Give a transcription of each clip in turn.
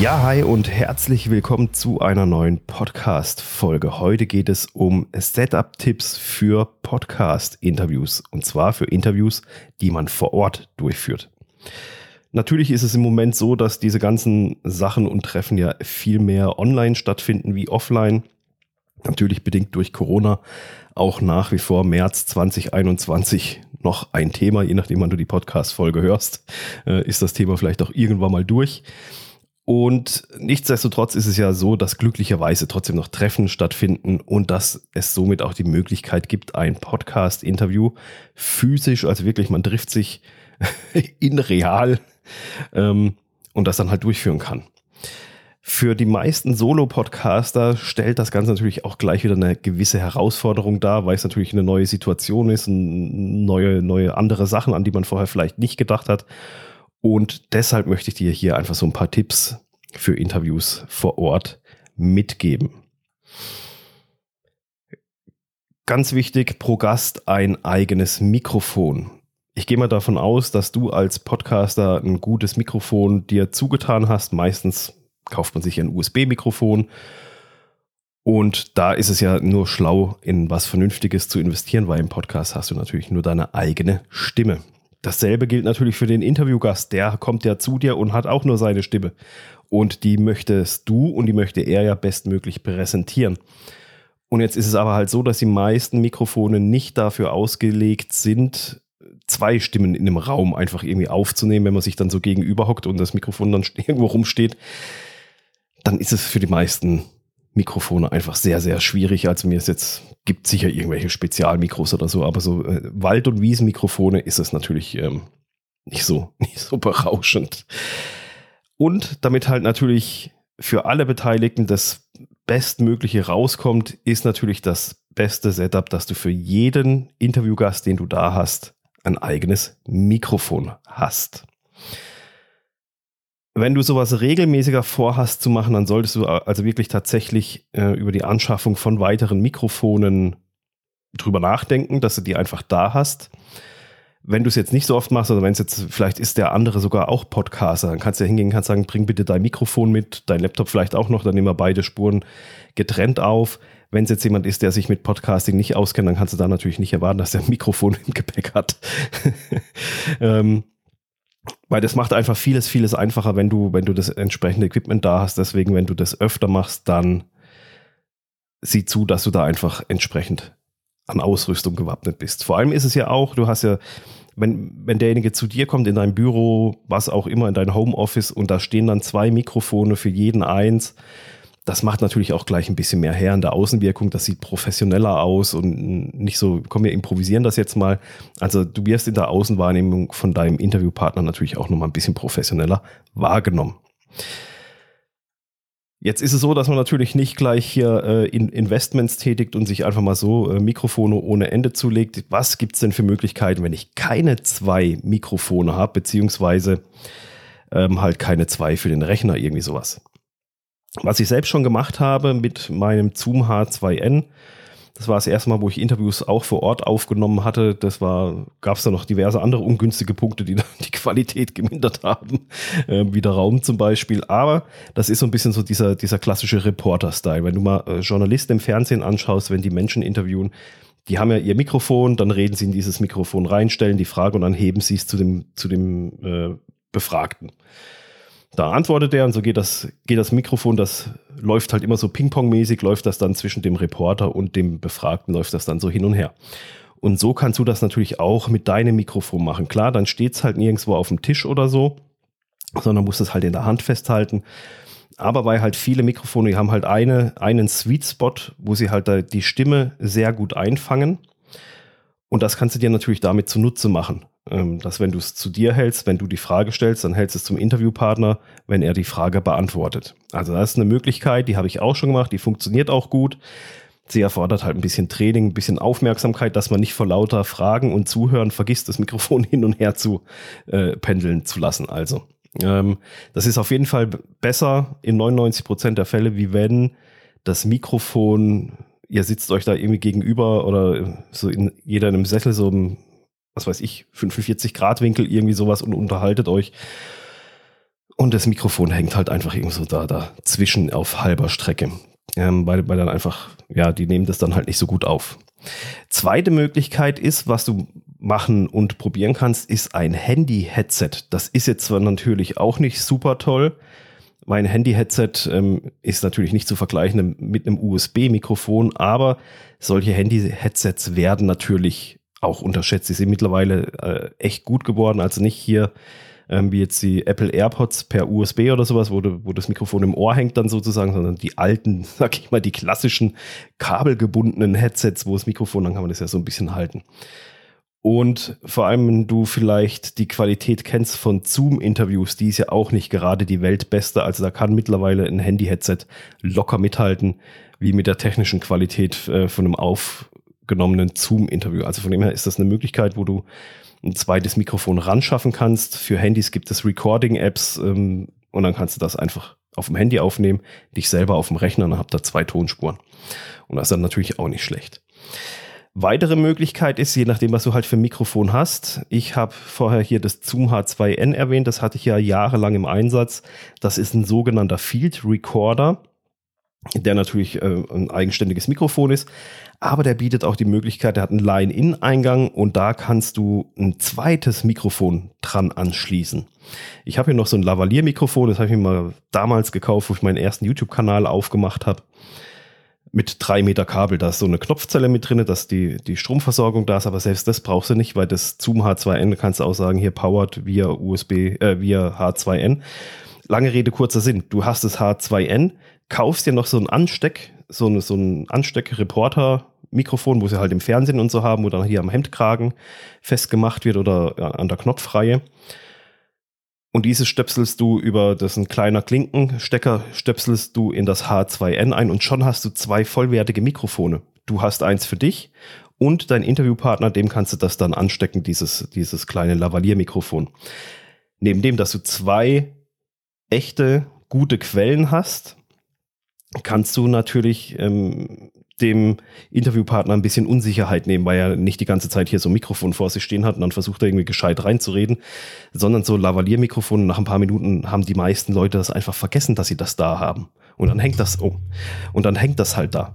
Ja, hi und herzlich willkommen zu einer neuen Podcast-Folge. Heute geht es um Setup-Tipps für Podcast-Interviews und zwar für Interviews, die man vor Ort durchführt. Natürlich ist es im Moment so, dass diese ganzen Sachen und Treffen ja viel mehr online stattfinden wie offline. Natürlich bedingt durch Corona auch nach wie vor März 2021 noch ein Thema, je nachdem, wann du die Podcast-Folge hörst, äh, ist das Thema vielleicht auch irgendwann mal durch. Und nichtsdestotrotz ist es ja so, dass glücklicherweise trotzdem noch Treffen stattfinden und dass es somit auch die Möglichkeit gibt, ein Podcast-Interview physisch, also wirklich, man trifft sich in real ähm, und das dann halt durchführen kann. Für die meisten Solo-Podcaster stellt das Ganze natürlich auch gleich wieder eine gewisse Herausforderung dar, weil es natürlich eine neue Situation ist, neue, neue andere Sachen, an die man vorher vielleicht nicht gedacht hat. Und deshalb möchte ich dir hier einfach so ein paar Tipps für Interviews vor Ort mitgeben. Ganz wichtig, pro Gast ein eigenes Mikrofon. Ich gehe mal davon aus, dass du als Podcaster ein gutes Mikrofon dir zugetan hast. Meistens kauft man sich ein USB-Mikrofon. Und da ist es ja nur schlau, in was Vernünftiges zu investieren, weil im Podcast hast du natürlich nur deine eigene Stimme. Dasselbe gilt natürlich für den Interviewgast. Der kommt ja zu dir und hat auch nur seine Stimme. Und die möchtest du und die möchte er ja bestmöglich präsentieren. Und jetzt ist es aber halt so, dass die meisten Mikrofone nicht dafür ausgelegt sind, zwei Stimmen in einem Raum einfach irgendwie aufzunehmen, wenn man sich dann so gegenüber hockt und das Mikrofon dann irgendwo rumsteht. Dann ist es für die meisten Mikrofone einfach sehr, sehr schwierig. Also mir ist jetzt, gibt sicher irgendwelche Spezialmikros oder so, aber so äh, Wald- und Wiesenmikrofone ist es natürlich ähm, nicht so, nicht so berauschend. Und damit halt natürlich für alle Beteiligten das Bestmögliche rauskommt, ist natürlich das beste Setup, dass du für jeden Interviewgast, den du da hast, ein eigenes Mikrofon hast wenn du sowas regelmäßiger vorhast zu machen, dann solltest du also wirklich tatsächlich äh, über die Anschaffung von weiteren Mikrofonen drüber nachdenken, dass du die einfach da hast. Wenn du es jetzt nicht so oft machst, oder wenn es jetzt, vielleicht ist der andere sogar auch Podcaster, dann kannst du ja hingehen, kannst sagen, bring bitte dein Mikrofon mit, dein Laptop vielleicht auch noch, dann nehmen wir beide Spuren getrennt auf. Wenn es jetzt jemand ist, der sich mit Podcasting nicht auskennt, dann kannst du da natürlich nicht erwarten, dass der ein Mikrofon im Gepäck hat. ähm, weil das macht einfach vieles, vieles einfacher, wenn du, wenn du das entsprechende Equipment da hast. Deswegen, wenn du das öfter machst, dann sieh zu, dass du da einfach entsprechend an Ausrüstung gewappnet bist. Vor allem ist es ja auch, du hast ja, wenn, wenn derjenige zu dir kommt in dein Büro, was auch immer, in dein Homeoffice und da stehen dann zwei Mikrofone für jeden eins, das macht natürlich auch gleich ein bisschen mehr her in der Außenwirkung. Das sieht professioneller aus und nicht so, komm, wir improvisieren das jetzt mal. Also du wirst in der Außenwahrnehmung von deinem Interviewpartner natürlich auch nochmal ein bisschen professioneller wahrgenommen. Jetzt ist es so, dass man natürlich nicht gleich hier äh, in Investments tätigt und sich einfach mal so äh, Mikrofone ohne Ende zulegt. Was gibt es denn für Möglichkeiten, wenn ich keine zwei Mikrofone habe, beziehungsweise ähm, halt keine zwei für den Rechner, irgendwie sowas? Was ich selbst schon gemacht habe mit meinem Zoom H2N, das war das erste Mal, wo ich Interviews auch vor Ort aufgenommen hatte. Das war, gab es da noch diverse andere ungünstige Punkte, die dann die Qualität gemindert haben, äh, wie der Raum zum Beispiel. Aber das ist so ein bisschen so dieser, dieser klassische Reporter-Style. Wenn du mal äh, Journalisten im Fernsehen anschaust, wenn die Menschen interviewen, die haben ja ihr Mikrofon, dann reden sie in dieses Mikrofon rein, stellen die Frage und dann heben sie es zu dem, zu dem äh, Befragten. Da antwortet er und so geht das, geht das Mikrofon, das läuft halt immer so Ping-Pong-mäßig, läuft das dann zwischen dem Reporter und dem Befragten, läuft das dann so hin und her. Und so kannst du das natürlich auch mit deinem Mikrofon machen. Klar, dann steht es halt nirgendwo auf dem Tisch oder so, sondern musst es halt in der Hand festhalten. Aber weil halt viele Mikrofone, die haben halt eine, einen Sweet Spot, wo sie halt die Stimme sehr gut einfangen. Und das kannst du dir natürlich damit zunutze machen. Ähm, dass wenn du es zu dir hältst, wenn du die Frage stellst, dann hältst du es zum Interviewpartner, wenn er die Frage beantwortet. Also das ist eine Möglichkeit, die habe ich auch schon gemacht, die funktioniert auch gut. Sie erfordert halt ein bisschen Training, ein bisschen Aufmerksamkeit, dass man nicht vor lauter Fragen und Zuhören vergisst, das Mikrofon hin und her zu äh, pendeln zu lassen. Also ähm, das ist auf jeden Fall besser in 99 Prozent der Fälle, wie wenn das Mikrofon ihr sitzt euch da irgendwie gegenüber oder so in jeder in einem Sessel so im was weiß ich, 45 Grad Winkel, irgendwie sowas und unterhaltet euch. Und das Mikrofon hängt halt einfach irgendwo so da dazwischen auf halber Strecke. Ähm, weil, weil dann einfach, ja, die nehmen das dann halt nicht so gut auf. Zweite Möglichkeit ist, was du machen und probieren kannst, ist ein Handy-Headset. Das ist jetzt zwar natürlich auch nicht super toll. Mein Handy-Headset ähm, ist natürlich nicht zu vergleichen mit einem USB-Mikrofon, aber solche Handy-Headsets werden natürlich auch unterschätzt. Sie sind mittlerweile äh, echt gut geworden. Also nicht hier ähm, wie jetzt die Apple AirPods per USB oder sowas, wo, du, wo das Mikrofon im Ohr hängt dann sozusagen, sondern die alten, sag ich mal, die klassischen kabelgebundenen Headsets, wo das Mikrofon, dann kann man das ja so ein bisschen halten. Und vor allem, wenn du vielleicht die Qualität kennst von Zoom-Interviews, die ist ja auch nicht gerade die Weltbeste. Also da kann mittlerweile ein Handy-Headset locker mithalten, wie mit der technischen Qualität äh, von einem aufgenommenen Zoom-Interview. Also von dem her ist das eine Möglichkeit, wo du ein zweites Mikrofon ran schaffen kannst. Für Handys gibt es Recording-Apps ähm, und dann kannst du das einfach auf dem Handy aufnehmen, dich selber auf dem Rechner und habt da zwei Tonspuren. Und das ist dann natürlich auch nicht schlecht. Weitere Möglichkeit ist, je nachdem, was du halt für ein Mikrofon hast. Ich habe vorher hier das Zoom H2N erwähnt, das hatte ich ja jahrelang im Einsatz. Das ist ein sogenannter Field Recorder der natürlich äh, ein eigenständiges Mikrofon ist, aber der bietet auch die Möglichkeit, der hat einen Line-In-Eingang und da kannst du ein zweites Mikrofon dran anschließen. Ich habe hier noch so ein Lavalier-Mikrofon, das habe ich mir mal damals gekauft, wo ich meinen ersten YouTube-Kanal aufgemacht habe. Mit drei Meter Kabel, da ist so eine Knopfzelle mit drin, dass die, die Stromversorgung da ist, aber selbst das brauchst du nicht, weil das Zoom H2N kannst du auch sagen, hier powered via USB, äh, via H2N. Lange Rede, kurzer Sinn. Du hast das H2N, kaufst dir noch so ein Ansteck, so, eine, so ein Ansteck-Reporter-Mikrofon, wo sie halt im Fernsehen und so haben, wo dann hier am Hemdkragen festgemacht wird oder an der Knopfreihe. Und dieses stöpselst du über, das ist ein kleiner Klinkenstecker, stöpselst du in das H2N ein und schon hast du zwei vollwertige Mikrofone. Du hast eins für dich und dein Interviewpartner, dem kannst du das dann anstecken, dieses, dieses kleine Lavalier-Mikrofon. Neben dem, dass du zwei echte, gute Quellen hast, kannst du natürlich ähm, dem Interviewpartner ein bisschen Unsicherheit nehmen, weil er nicht die ganze Zeit hier so ein Mikrofon vor sich stehen hat und dann versucht er irgendwie gescheit reinzureden, sondern so Lavalier-Mikrofon. Nach ein paar Minuten haben die meisten Leute das einfach vergessen, dass sie das da haben. Und dann hängt das, oh, und dann hängt das halt da.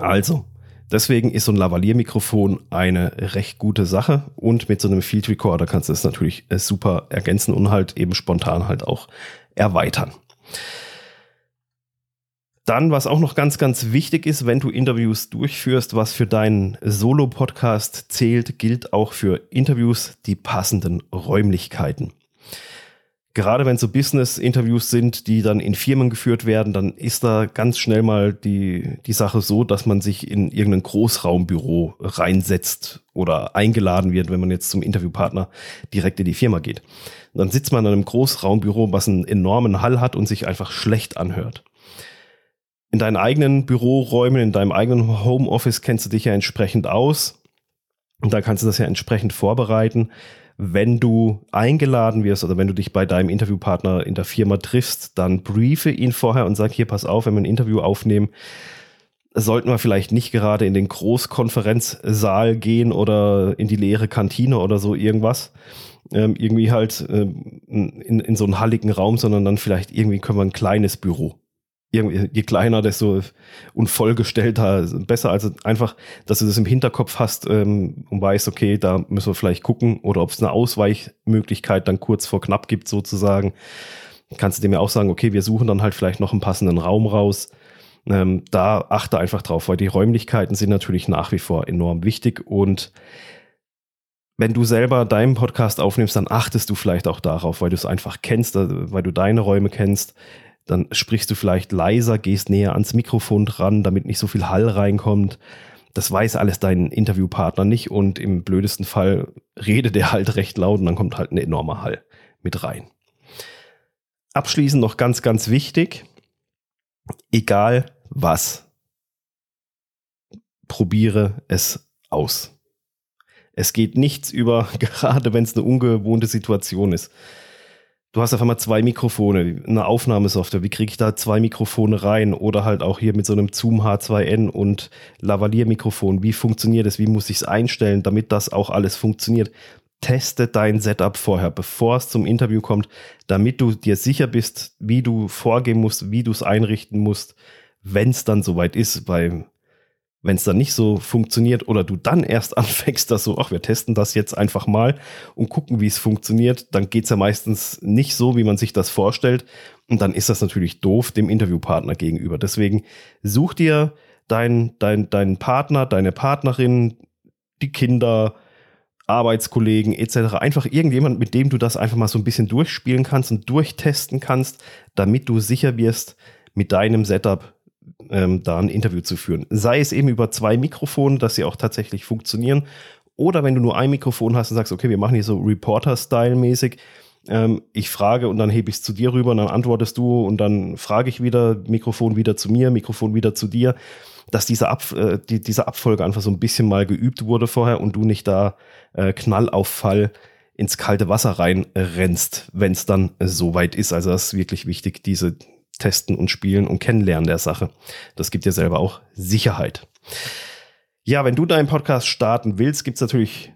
Also, deswegen ist so ein Lavalier-Mikrofon eine recht gute Sache und mit so einem Field Recorder kannst du es natürlich äh, super ergänzen und halt eben spontan halt auch erweitern. Dann, was auch noch ganz, ganz wichtig ist, wenn du Interviews durchführst, was für deinen Solo-Podcast zählt, gilt auch für Interviews die passenden Räumlichkeiten. Gerade wenn so Business-Interviews sind, die dann in Firmen geführt werden, dann ist da ganz schnell mal die, die Sache so, dass man sich in irgendein Großraumbüro reinsetzt oder eingeladen wird, wenn man jetzt zum Interviewpartner direkt in die Firma geht. dann sitzt man in einem Großraumbüro, was einen enormen Hall hat und sich einfach schlecht anhört in deinen eigenen Büroräumen, in deinem eigenen Homeoffice kennst du dich ja entsprechend aus. Und da kannst du das ja entsprechend vorbereiten. Wenn du eingeladen wirst oder wenn du dich bei deinem Interviewpartner in der Firma triffst, dann briefe ihn vorher und sag hier, pass auf, wenn wir ein Interview aufnehmen, sollten wir vielleicht nicht gerade in den Großkonferenzsaal gehen oder in die leere Kantine oder so irgendwas. Ähm, irgendwie halt ähm, in, in so einen halligen Raum, sondern dann vielleicht irgendwie können wir ein kleines Büro je kleiner, desto unvollgestellter, besser. Also einfach, dass du das im Hinterkopf hast ähm, und weißt, okay, da müssen wir vielleicht gucken oder ob es eine Ausweichmöglichkeit dann kurz vor knapp gibt sozusagen. Kannst du dem ja auch sagen, okay, wir suchen dann halt vielleicht noch einen passenden Raum raus. Ähm, da achte einfach drauf, weil die Räumlichkeiten sind natürlich nach wie vor enorm wichtig und wenn du selber deinen Podcast aufnimmst, dann achtest du vielleicht auch darauf, weil du es einfach kennst, äh, weil du deine Räume kennst, dann sprichst du vielleicht leiser, gehst näher ans Mikrofon dran, damit nicht so viel Hall reinkommt. Das weiß alles dein Interviewpartner nicht und im blödesten Fall redet er halt recht laut und dann kommt halt ein enormer Hall mit rein. Abschließend noch ganz, ganz wichtig, egal was, probiere es aus. Es geht nichts über, gerade wenn es eine ungewohnte Situation ist du hast auf einmal zwei Mikrofone, eine Aufnahmesoftware, wie kriege ich da zwei Mikrofone rein? Oder halt auch hier mit so einem Zoom H2N und Lavalier-Mikrofon, wie funktioniert das? Wie muss ich es einstellen, damit das auch alles funktioniert? teste dein Setup vorher, bevor es zum Interview kommt, damit du dir sicher bist, wie du vorgehen musst, wie du es einrichten musst, wenn es dann soweit ist, weil wenn es dann nicht so funktioniert oder du dann erst anfängst, dass so, ach, wir testen das jetzt einfach mal und gucken, wie es funktioniert, dann geht es ja meistens nicht so, wie man sich das vorstellt. Und dann ist das natürlich doof dem Interviewpartner gegenüber. Deswegen such dir deinen dein, dein Partner, deine Partnerin, die Kinder, Arbeitskollegen etc. Einfach irgendjemand, mit dem du das einfach mal so ein bisschen durchspielen kannst und durchtesten kannst, damit du sicher wirst mit deinem Setup ähm, da ein Interview zu führen. Sei es eben über zwei Mikrofone, dass sie auch tatsächlich funktionieren. Oder wenn du nur ein Mikrofon hast und sagst, okay, wir machen hier so Reporter-Style-mäßig. Ähm, ich frage und dann hebe ich es zu dir rüber und dann antwortest du und dann frage ich wieder, Mikrofon wieder zu mir, Mikrofon wieder zu dir. Dass diese, Ab, äh, die, diese Abfolge einfach so ein bisschen mal geübt wurde vorher und du nicht da äh, Knallauffall ins kalte Wasser reinrennst, wenn es dann so weit ist. Also das ist wirklich wichtig, diese, Testen und Spielen und Kennenlernen der Sache. Das gibt dir selber auch Sicherheit. Ja, wenn du deinen Podcast starten willst, gibt es natürlich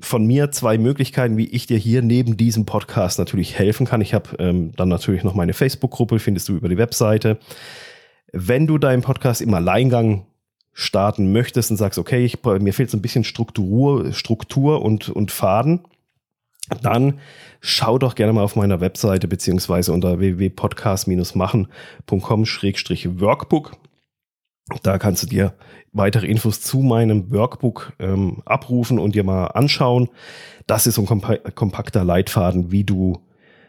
von mir zwei Möglichkeiten, wie ich dir hier neben diesem Podcast natürlich helfen kann. Ich habe ähm, dann natürlich noch meine Facebook-Gruppe, findest du über die Webseite. Wenn du deinen Podcast im Alleingang starten möchtest und sagst, okay, ich, mir fehlt so ein bisschen Struktur, Struktur und, und Faden, dann schau doch gerne mal auf meiner Webseite beziehungsweise unter www.podcast-machen.com-workbook. Da kannst du dir weitere Infos zu meinem Workbook ähm, abrufen und dir mal anschauen. Das ist so ein kompakter Leitfaden, wie du,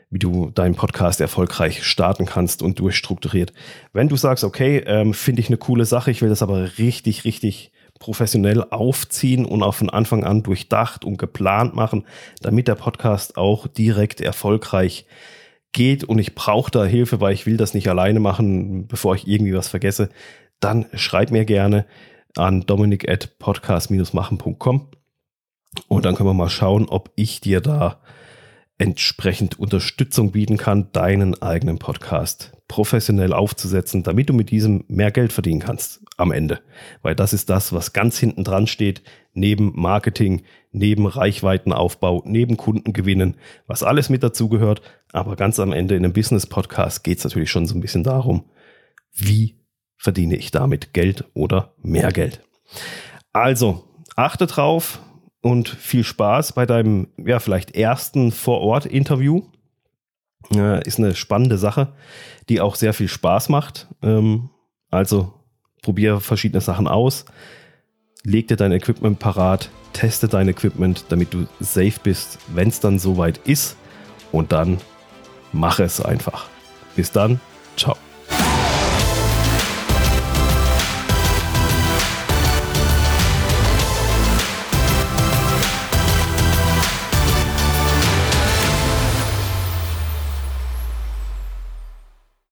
wie du deinen Podcast erfolgreich starten kannst und durchstrukturiert. Wenn du sagst, okay, ähm, finde ich eine coole Sache, ich will das aber richtig, richtig professionell aufziehen und auch von Anfang an durchdacht und geplant machen, damit der Podcast auch direkt erfolgreich geht. Und ich brauche da Hilfe, weil ich will das nicht alleine machen, bevor ich irgendwie was vergesse, dann schreib mir gerne an dominik at podcast-machen.com und dann können wir mal schauen, ob ich dir da entsprechend Unterstützung bieten kann, deinen eigenen Podcast professionell aufzusetzen, damit du mit diesem mehr Geld verdienen kannst am Ende. Weil das ist das, was ganz hinten dran steht, neben Marketing, neben Reichweitenaufbau, neben Kundengewinnen, was alles mit dazugehört. Aber ganz am Ende in einem Business-Podcast geht es natürlich schon so ein bisschen darum, wie verdiene ich damit Geld oder mehr Geld. Also, achte drauf, und viel Spaß bei deinem, ja, vielleicht ersten Vor-Ort-Interview. Äh, ist eine spannende Sache, die auch sehr viel Spaß macht. Ähm, also probiere verschiedene Sachen aus, leg dir dein Equipment parat, teste dein Equipment, damit du safe bist, wenn es dann soweit ist. Und dann mach es einfach. Bis dann, ciao.